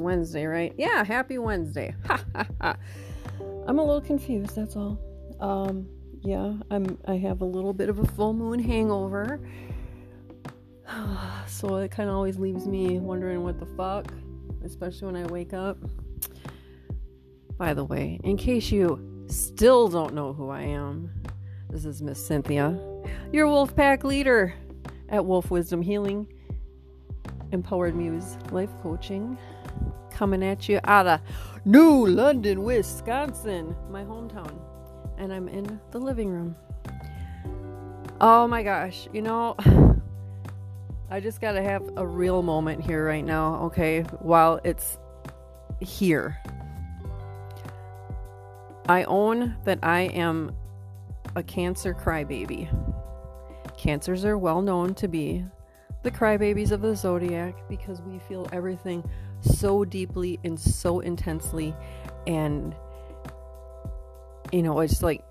Wednesday, right? Yeah, happy Wednesday. I'm a little confused, that's all. Um, yeah, I'm I have a little bit of a full moon hangover. so it kind of always leaves me wondering what the fuck, especially when I wake up. By the way, in case you still don't know who I am, this is Miss Cynthia, your Wolfpack leader at Wolf Wisdom Healing, Empowered Muse Life Coaching, coming at you out of New London, Wisconsin, my hometown. And I'm in the living room. Oh my gosh, you know, I just gotta have a real moment here right now, okay? While it's here. I own that I am a cancer crybaby. Cancers are well known to be the crybabies of the zodiac because we feel everything so deeply and so intensely and you know it's like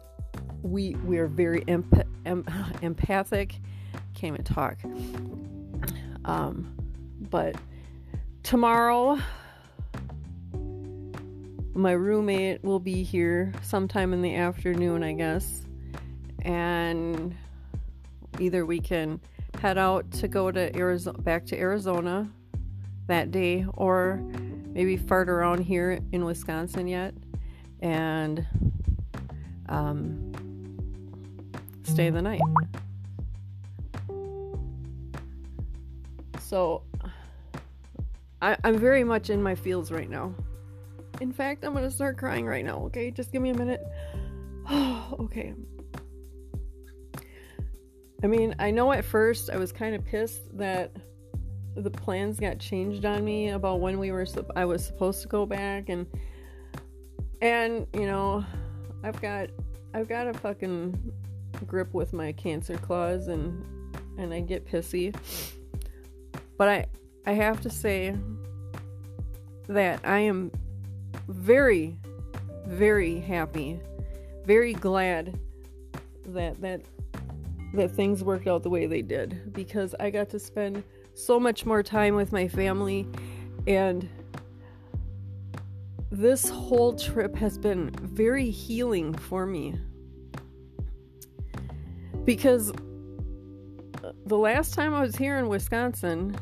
we we are very emp- em- empathic. Can't even talk. Um but tomorrow my roommate will be here sometime in the afternoon i guess. And either we can head out to go to Arizona back to Arizona that day or maybe fart around here in Wisconsin yet and um, stay the night. So I, I'm very much in my feels right now. In fact, I'm gonna start crying right now, okay? Just give me a minute. okay. I mean, I know at first I was kind of pissed that the plans got changed on me about when we were I was supposed to go back and and you know, I've got I've got a fucking grip with my cancer claws and and I get pissy. But I I have to say that I am very very happy, very glad that that that things worked out the way they did because I got to spend so much more time with my family and this whole trip has been very healing for me. Because the last time I was here in Wisconsin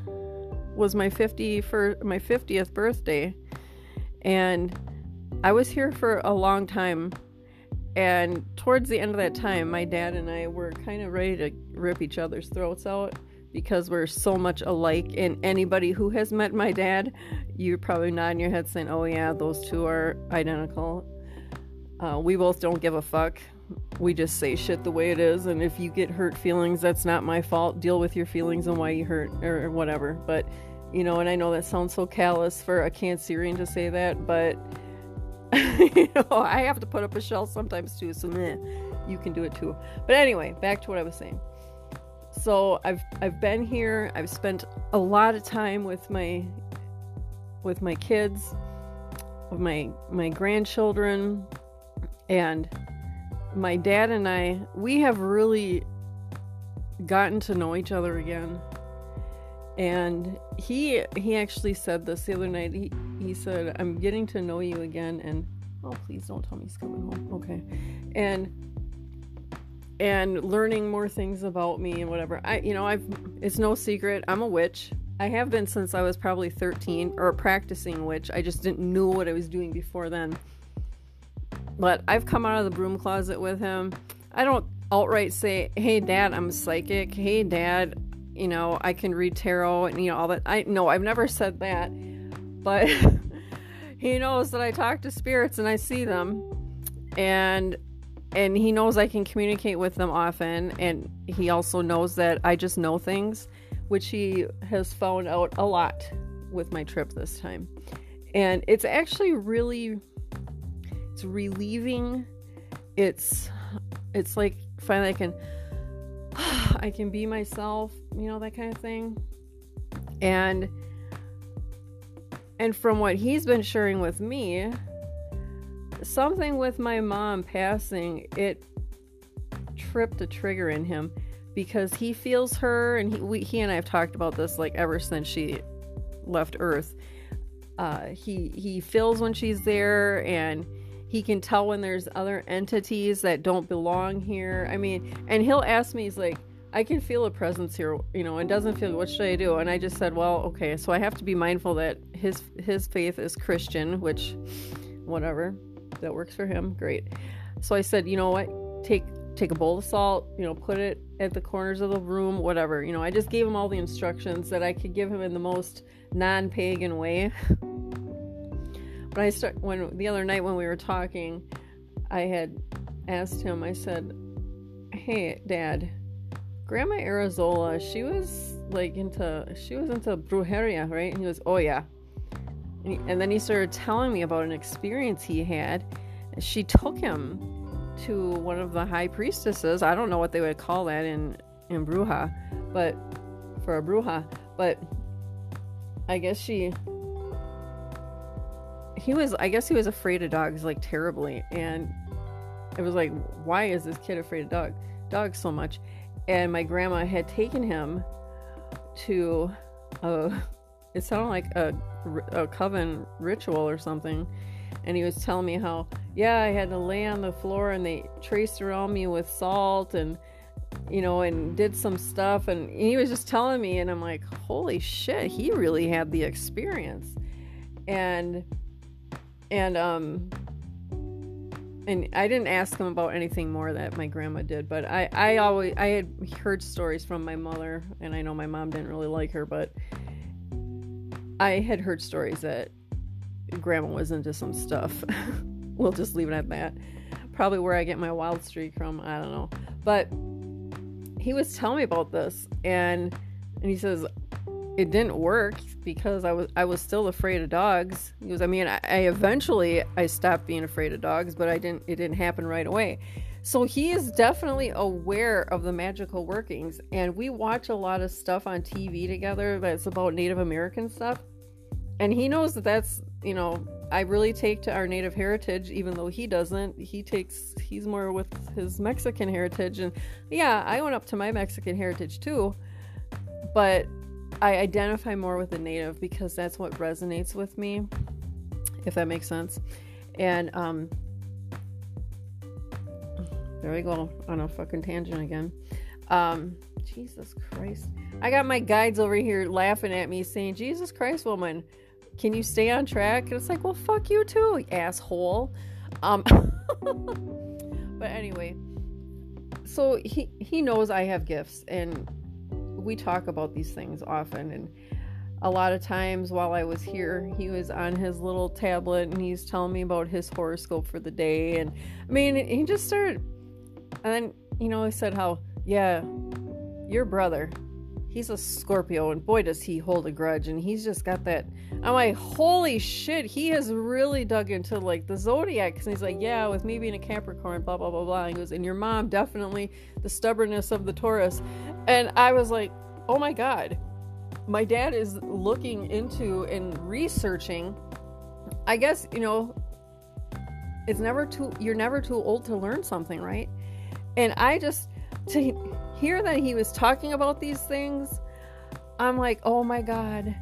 was my 50 for my 50th birthday and I was here for a long time and towards the end of that time, my dad and I were kind of ready to rip each other's throats out because we're so much alike. And anybody who has met my dad, you're probably nodding your head saying, oh, yeah, those two are identical. Uh, we both don't give a fuck. We just say shit the way it is. And if you get hurt feelings, that's not my fault. Deal with your feelings and why you hurt or whatever. But, you know, and I know that sounds so callous for a Cancerian to say that, but you know, I have to put up a shell sometimes too, so meh, you can do it too. But anyway, back to what I was saying. So I've I've been here. I've spent a lot of time with my with my kids, with my my grandchildren, and my dad and I. We have really gotten to know each other again. And he he actually said this the other night. He he said, I'm getting to know you again and oh please don't tell me he's coming home. Okay. And and learning more things about me and whatever. I you know, I've it's no secret, I'm a witch. I have been since I was probably 13 or practicing witch. I just didn't know what I was doing before then. But I've come out of the broom closet with him. I don't outright say, "Hey dad, I'm psychic." "Hey dad, you know, I can read tarot and you know all that." I no, I've never said that but he knows that I talk to spirits and I see them and and he knows I can communicate with them often and he also knows that I just know things which he has found out a lot with my trip this time. And it's actually really it's relieving. It's it's like finally I can I can be myself, you know, that kind of thing. And and from what he's been sharing with me, something with my mom passing, it tripped a trigger in him because he feels her and he we, he and I have talked about this like ever since she left earth. uh, he he feels when she's there, and he can tell when there's other entities that don't belong here. I mean, and he'll ask me, he's like, I can feel a presence here, you know, and doesn't feel. What should I do? And I just said, well, okay, so I have to be mindful that his his faith is Christian, which, whatever, that works for him. Great. So I said, you know what? Take take a bowl of salt, you know, put it at the corners of the room, whatever. You know, I just gave him all the instructions that I could give him in the most non-pagan way. but I start when the other night when we were talking, I had asked him. I said, "Hey, Dad, Grandma Arizola, she was like into she was into brujeria, right?" And he was, "Oh yeah." And, then he started telling me about an experience he had. She took him to one of the high priestesses. I don't know what they would call that in in Bruja, but for a Bruja, but I guess she he was I guess he was afraid of dogs like terribly and it was like why is this kid afraid of dog dogs so much? And my grandma had taken him to a it sounded like a, a coven ritual or something and he was telling me how yeah i had to lay on the floor and they traced around me with salt and you know and did some stuff and he was just telling me and i'm like holy shit he really had the experience. And and um and I didn't ask him about anything more that my grandma did, but I, I always I had heard stories from my mother, and I know my mom didn't really like her, but I had heard stories that grandma was into some stuff. we'll just leave it at that. Probably where I get my wild streak from. I don't know. But he was telling me about this and and he says it didn't work because I was I was still afraid of dogs. He goes, I mean, I, I eventually I stopped being afraid of dogs, but I didn't it didn't happen right away. So he is definitely aware of the magical workings and we watch a lot of stuff on TV together that's about Native American stuff. And he knows that that's you know, I really take to our native heritage, even though he doesn't. He takes, he's more with his Mexican heritage. And yeah, I went up to my Mexican heritage too. But I identify more with the native because that's what resonates with me, if that makes sense. And, um, there we go on a fucking tangent again. Um, Jesus Christ. I got my guides over here laughing at me saying, Jesus Christ, woman can you stay on track? And it's like, well, fuck you too, asshole. Um, but anyway, so he he knows I have gifts, and we talk about these things often. And a lot of times while I was here, he was on his little tablet and he's telling me about his horoscope for the day. And I mean, he just started, and then you know, he said how, yeah, your brother he's a Scorpio, and boy, does he hold a grudge. And he's just got that. I'm like, holy shit, he has really dug into like the zodiac. Because he's like, yeah, with me being a Capricorn, blah, blah, blah, blah. And he goes, and your mom definitely the stubbornness of the Taurus. And I was like, oh my God, my dad is looking into and researching. I guess, you know, it's never too, you're never too old to learn something, right? And I just, to hear that he was talking about these things, I'm like, oh my God,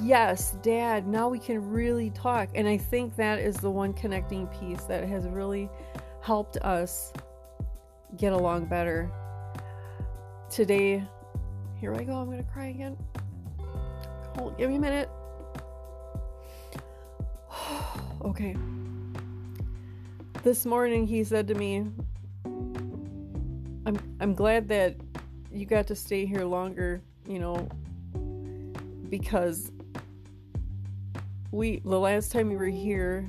yes, dad, now we can really talk. And I think that is the one connecting piece that has really helped us get along better. Today, here I go, I'm gonna cry again. Hold, give me a minute. okay. This morning he said to me, I'm I'm glad that you got to stay here longer, you know, because we the last time you were here,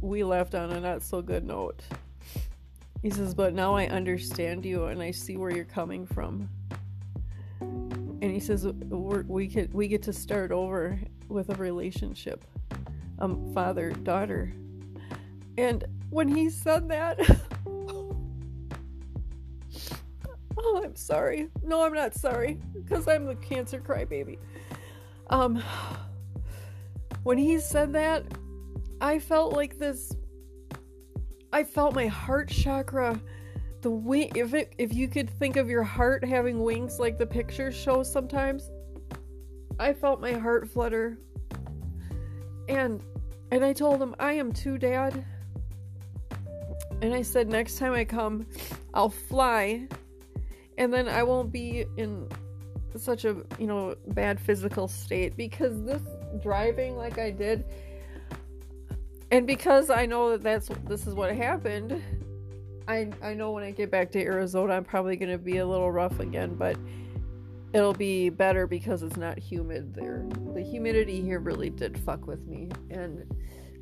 we left on a not so good note. He says, "But now I understand you and I see where you're coming from." And he says, "We could we get to start over with a relationship, um, father daughter." And when he said that. I'm sorry. No, I'm not sorry because I'm the cancer crybaby. Um, when he said that, I felt like this. I felt my heart chakra, the wing. If it, if you could think of your heart having wings like the pictures show sometimes, I felt my heart flutter, And and I told him, I am too, Dad. And I said, next time I come, I'll fly. And then I won't be in such a, you know, bad physical state because this driving like I did and because I know that that's this is what happened, I I know when I get back to Arizona I'm probably going to be a little rough again, but it'll be better because it's not humid there. The humidity here really did fuck with me and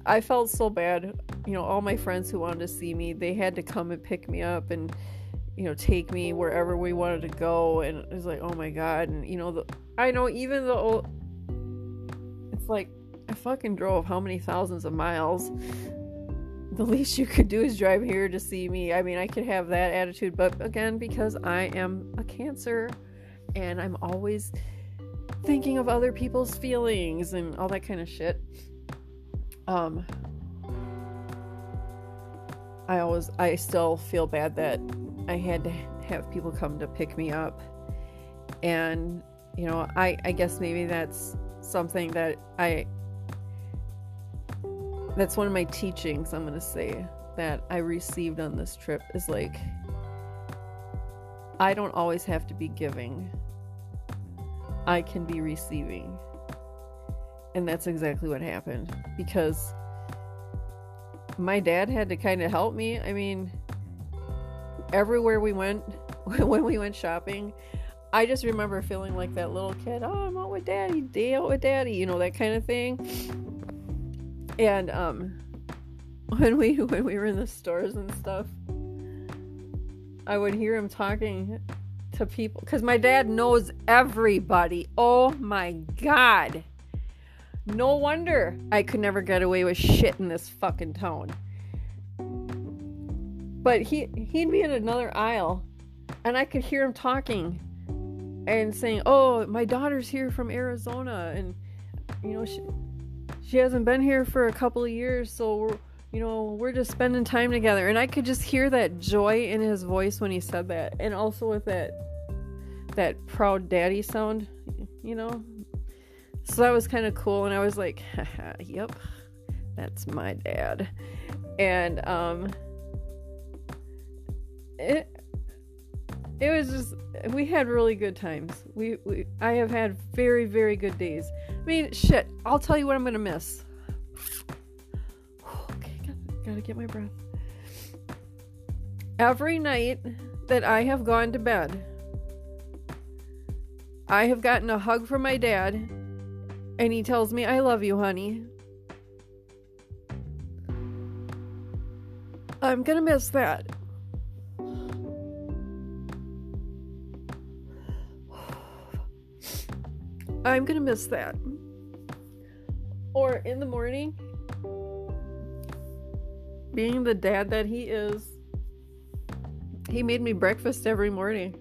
I felt so bad. You know, all my friends who wanted to see me, they had to come and pick me up and you know, take me wherever we wanted to go and it's like, "Oh my god." And you know, the, I know even though it's like I fucking drove how many thousands of miles the least you could do is drive here to see me. I mean, I could have that attitude, but again, because I am a cancer and I'm always thinking of other people's feelings and all that kind of shit. Um I always I still feel bad that I had to have people come to pick me up. And you know, I I guess maybe that's something that I that's one of my teachings I'm going to say that I received on this trip is like I don't always have to be giving. I can be receiving. And that's exactly what happened because my dad had to kind of help me. I mean, everywhere we went when we went shopping, I just remember feeling like that little kid. Oh, I'm out with daddy, day out with daddy, you know, that kind of thing. And um when we when we were in the stores and stuff, I would hear him talking to people cuz my dad knows everybody. Oh my god. No wonder I could never get away with shit in this fucking town. But he he'd be in another aisle and I could hear him talking and saying, "Oh, my daughter's here from Arizona and you know she she hasn't been here for a couple of years, so we're, you know, we're just spending time together. And I could just hear that joy in his voice when he said that, and also with that that proud daddy sound, you know. So that was kind of cool, and I was like, "Yep, that's my dad," and um, it it was just we had really good times. We, we I have had very very good days. I mean, shit. I'll tell you what I'm gonna miss. okay, gotta, gotta get my breath. Every night that I have gone to bed, I have gotten a hug from my dad, and he tells me, "I love you, honey." I'm gonna miss that. I'm gonna miss that. Or in the morning, being the dad that he is, he made me breakfast every morning.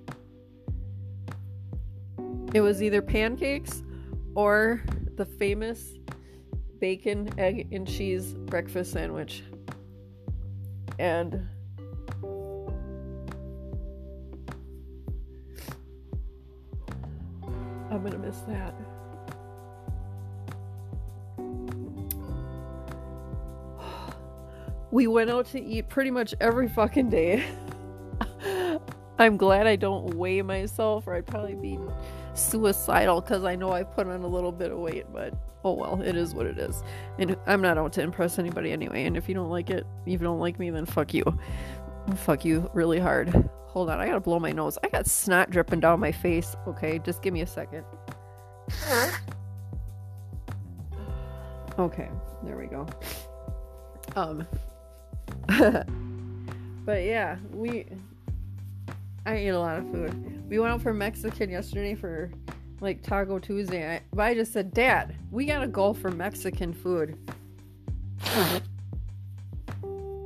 It was either pancakes or the famous bacon, egg, and cheese breakfast sandwich. And That. We went out to eat pretty much every fucking day. I'm glad I don't weigh myself, or I'd probably be suicidal because I know I put on a little bit of weight, but oh well, it is what it is. And I'm not out to impress anybody anyway. And if you don't like it, if you don't like me, then fuck you. Fuck you really hard. Hold on, I gotta blow my nose. I got snot dripping down my face. Okay, just give me a second. Okay, there we go. Um, but yeah, we. I ate a lot of food. We went out for Mexican yesterday for like Taco Tuesday. I, but I just said, Dad, we gotta go for Mexican food.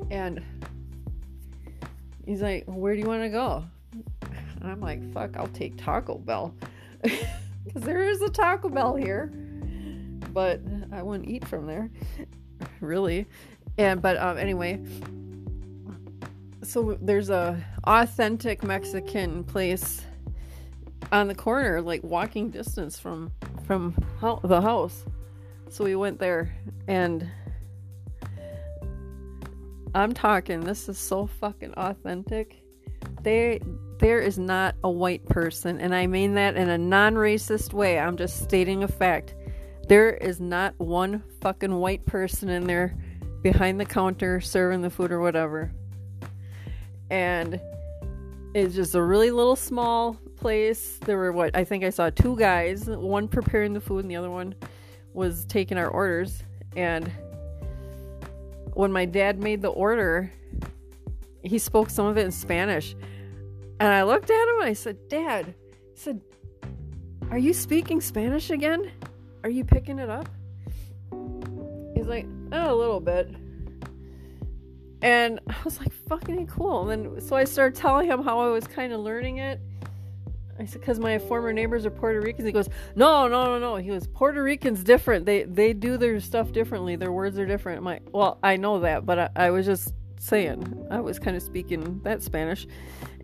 and He's like, Where do you want to go? And I'm like, Fuck, I'll take Taco Bell. Because there is a Taco Bell here. But I wouldn't eat from there. really. And, but um, anyway. So there's a authentic Mexican place on the corner, like walking distance from from the house. So we went there and I'm talking this is so fucking authentic. They there is not a white person and I mean that in a non-racist way. I'm just stating a fact. There is not one fucking white person in there behind the counter serving the food or whatever. And it's just a really little small place. There were what I think I saw two guys, one preparing the food and the other one was taking our orders. And when my dad made the order, he spoke some of it in Spanish. And I looked at him and I said, Dad, I said, Are you speaking Spanish again? Are you picking it up? He's like, Oh, a little bit. And I was like, fucking cool. And then, so I started telling him how I was kind of learning it. I said, because my former neighbors are Puerto Ricans. He goes, no, no, no, no. He goes, Puerto Ricans different. They they do their stuff differently. Their words are different. I'm like, well, I know that, but I, I was just saying. I was kind of speaking that Spanish,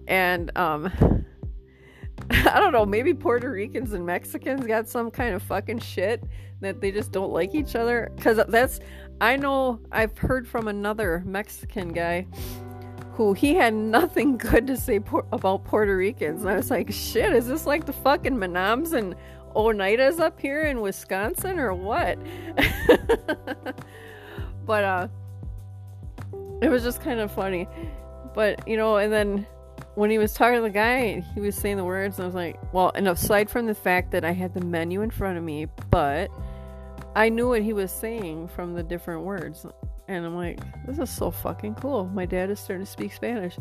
and um, I don't know. Maybe Puerto Ricans and Mexicans got some kind of fucking shit that they just don't like each other. Because that's I know I've heard from another Mexican guy who he had nothing good to say por- about Puerto Ricans. And I was like, shit, is this like the fucking Menams and Oneidas up here in Wisconsin or what? but uh it was just kind of funny. But you know, and then when he was talking to the guy, he was saying the words, and I was like, well, and aside from the fact that I had the menu in front of me, but I knew what he was saying from the different words. And I'm like, this is so fucking cool. My dad is starting to speak Spanish.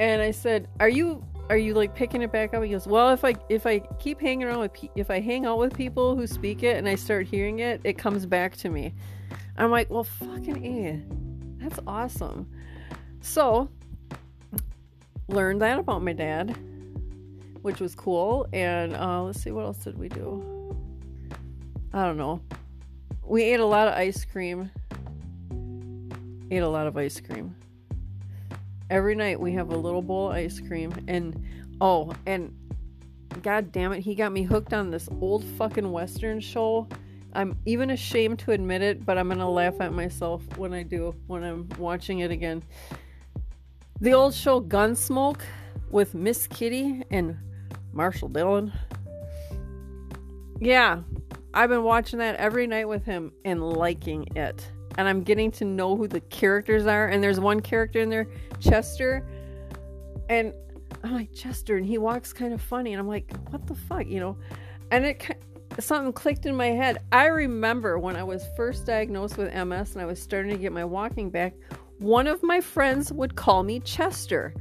And I said, "Are you are you like picking it back up?" He goes, "Well, if I if I keep hanging around with pe- if I hang out with people who speak it and I start hearing it, it comes back to me." I'm like, "Well, fucking a, that's awesome." So, learned that about my dad, which was cool. And uh, let's see, what else did we do? I don't know. We ate a lot of ice cream. Ate a lot of ice cream. Every night we have a little bowl of ice cream and oh, and god damn it, he got me hooked on this old fucking western show. I'm even ashamed to admit it, but I'm to laugh at myself when I do when I'm watching it again. The old show Gunsmoke with Miss Kitty and Marshal Dillon. Yeah, I've been watching that every night with him and liking it. And I'm getting to know who the characters are. And there's one character in there, Chester. And I'm like, Chester. And he walks kind of funny. And I'm like, what the fuck, you know? And it something clicked in my head. I remember when I was first diagnosed with MS and I was starting to get my walking back, one of my friends would call me Chester.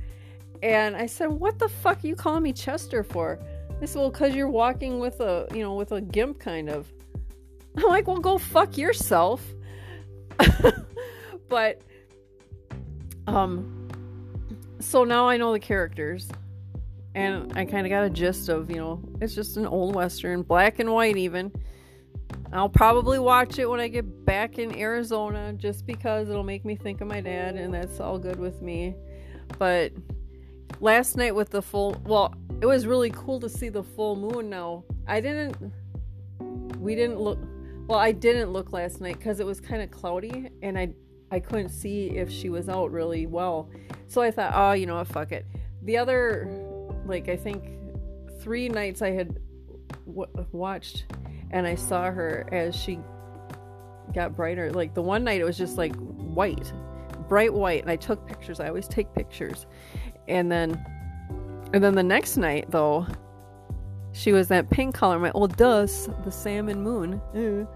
And I said, What the fuck are you calling me Chester for? I said, well, because you're walking with a, you know, with a gimp kind of. I'm like, well, go fuck yourself. but, um, so now I know the characters. And I kind of got a gist of, you know, it's just an old Western, black and white even. I'll probably watch it when I get back in Arizona just because it'll make me think of my dad, and that's all good with me. But last night with the full, well, it was really cool to see the full moon now. I didn't we didn't look well, I didn't look last night cuz it was kind of cloudy and I I couldn't see if she was out really well. So I thought, "Oh, you know what, fuck it." The other like I think 3 nights I had w- watched and I saw her as she got brighter. Like the one night it was just like white, bright white, and I took pictures. I always take pictures. And then and then the next night, though, she was that pink color. My old well, the salmon moon. Mm.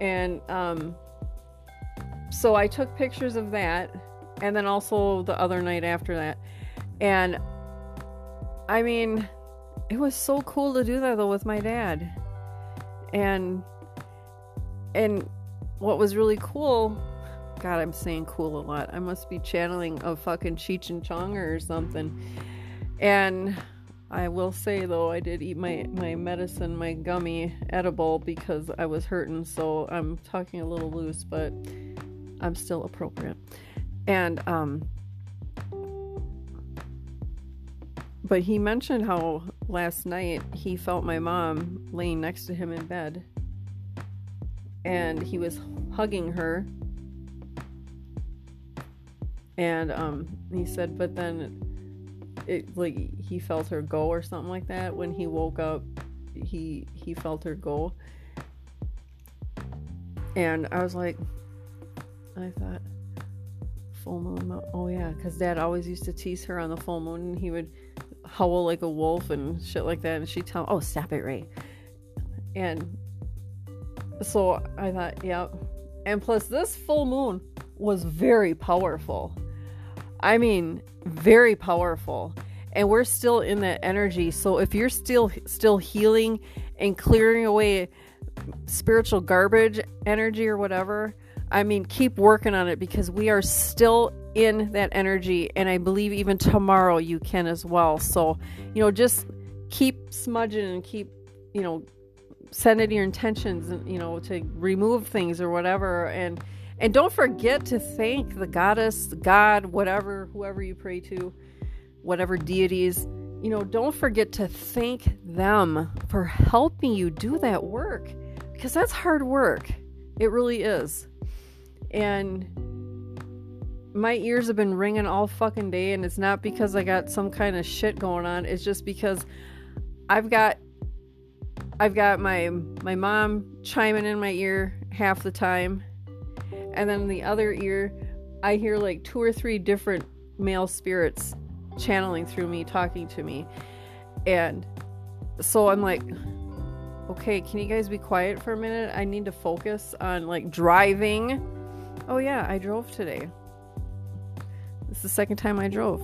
And um, so I took pictures of that, and then also the other night after that. And I mean, it was so cool to do that though with my dad. And and what was really cool God, I'm saying cool a lot. I must be channeling a fucking Cheech and Chong or something. And I will say though, I did eat my my medicine, my gummy edible because I was hurting, so I'm talking a little loose, but I'm still appropriate. And um but he mentioned how last night he felt my mom laying next to him in bed. and he was hugging her. And um, he said, but then it like he felt her go or something like that. When he woke up, he he felt her go. And I was like, I thought, full moon. Oh yeah, because Dad always used to tease her on the full moon, and he would howl like a wolf and shit like that. And she'd tell, "Oh, stop it, Ray." And so I thought, yep. And plus, this full moon was very powerful. I mean, very powerful. And we're still in that energy. So if you're still still healing and clearing away spiritual garbage energy or whatever, I mean, keep working on it because we are still in that energy. And I believe even tomorrow you can as well. So, you know, just keep smudging and keep, you know, sending your intentions, and you know, to remove things or whatever. And, and don't forget to thank the goddess, God, whatever, whoever you pray to, whatever deities, you know, don't forget to thank them for helping you do that work because that's hard work. It really is. And my ears have been ringing all fucking day, and it's not because I got some kind of shit going on. It's just because I've got I've got my my mom chiming in my ear half the time, and then the other ear, I hear like two or three different male spirits channeling through me, talking to me, and so I'm like, okay, can you guys be quiet for a minute? I need to focus on like driving Oh, yeah, I drove today. Is the second time I drove.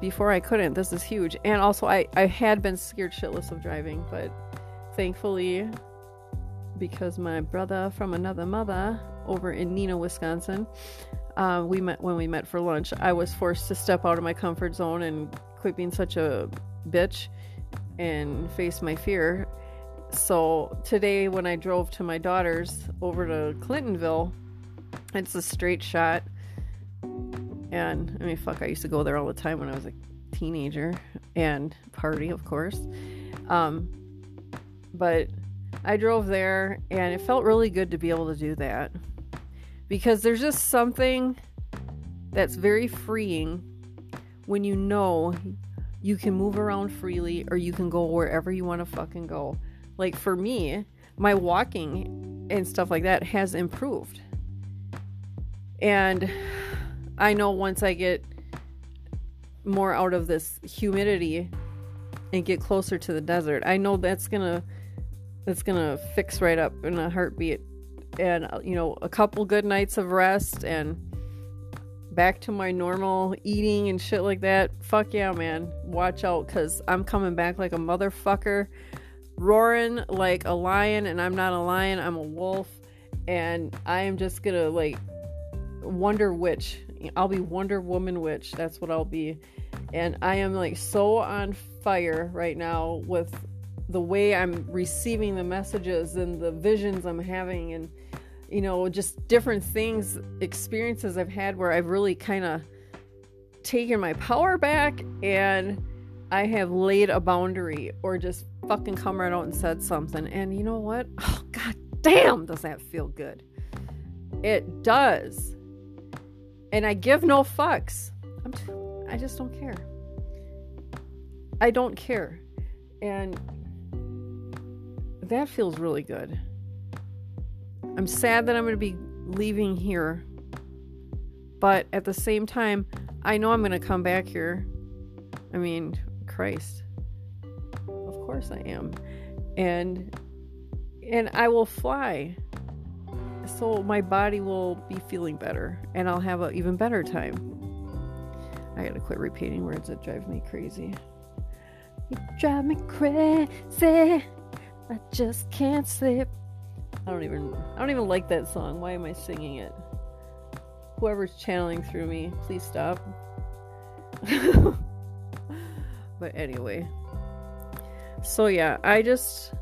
Before I couldn't. This is huge. And also, I, I had been scared shitless of driving, but thankfully, because my brother from another mother over in Neenah, Wisconsin, uh, we met when we met for lunch. I was forced to step out of my comfort zone and quit being such a bitch and face my fear. So today, when I drove to my daughter's over to Clintonville, it's a straight shot. And I mean, fuck, I used to go there all the time when I was a teenager and party, of course. Um, but I drove there and it felt really good to be able to do that because there's just something that's very freeing when you know you can move around freely or you can go wherever you want to fucking go. Like for me, my walking and stuff like that has improved. And I know once I get more out of this humidity and get closer to the desert, I know that's gonna that's gonna fix right up in a heartbeat. And uh, you know, a couple good nights of rest and back to my normal eating and shit like that. Fuck yeah, man. Watch out cuz I'm coming back like a motherfucker, roaring like a lion and I'm not a lion, I'm a wolf and I am just going to like Wonder Witch. I'll be Wonder Woman Witch. That's what I'll be. And I am like so on fire right now with the way I'm receiving the messages and the visions I'm having and you know just different things experiences I've had where I've really kind of taken my power back and I have laid a boundary or just fucking come right out and said something and you know what oh god damn does that feel good it does and I give no fucks. I'm t- I just don't care. I don't care. And that feels really good. I'm sad that I'm going to be leaving here. But at the same time, I know I'm going to come back here. I mean, Christ. Of course I am. And and I will fly so my body will be feeling better and I'll have an even better time. I gotta quit repeating words that drive me crazy. You drive me crazy. I just can't sleep. I don't even I don't even like that song. Why am I singing it? Whoever's channeling through me, please stop. but anyway. So yeah, I just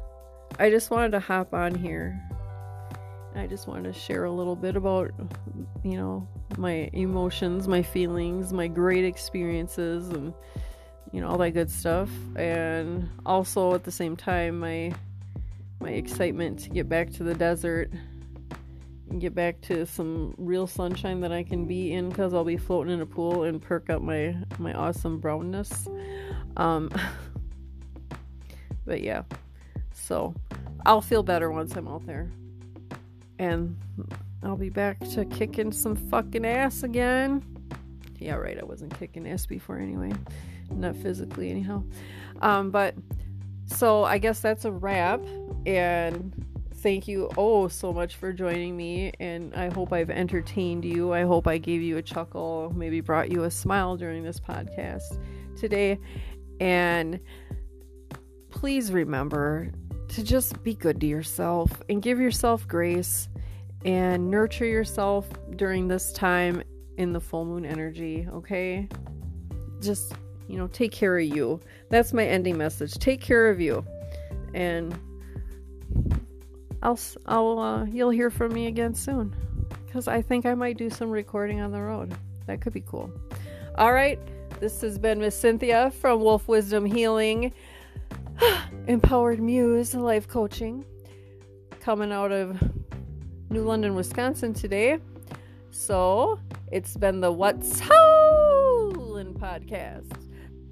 I just wanted to hop on here I just wanted to share a little bit about, you know, my emotions, my feelings, my great experiences, and, you know, all that good stuff. And also at the same time, my my excitement to get back to the desert and get back to some real sunshine that I can be in because I'll be floating in a pool and perk up my my awesome brownness. Um, but yeah, so I'll feel better once I'm out there, and I'll be back to kicking some fucking ass again. Yeah, right. I wasn't kicking ass before anyway, not physically anyhow. Um, but so I guess that's a wrap, and thank you oh so much for joining me and i hope i've entertained you i hope i gave you a chuckle maybe brought you a smile during this podcast today and please remember to just be good to yourself and give yourself grace and nurture yourself during this time in the full moon energy okay? Just you know take care of you. That's my ending message. Take care of you. And I'll I'll uh, you'll hear from me again soon because I think I might do some recording on the road. That could be cool. All right, this has been Miss Cynthia from Wolf Wisdom Healing, Empowered Muse Life Coaching, coming out of New London, Wisconsin today. So it's been the What's Howlin' podcast.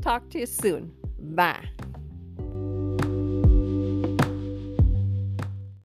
Talk to you soon. Bye.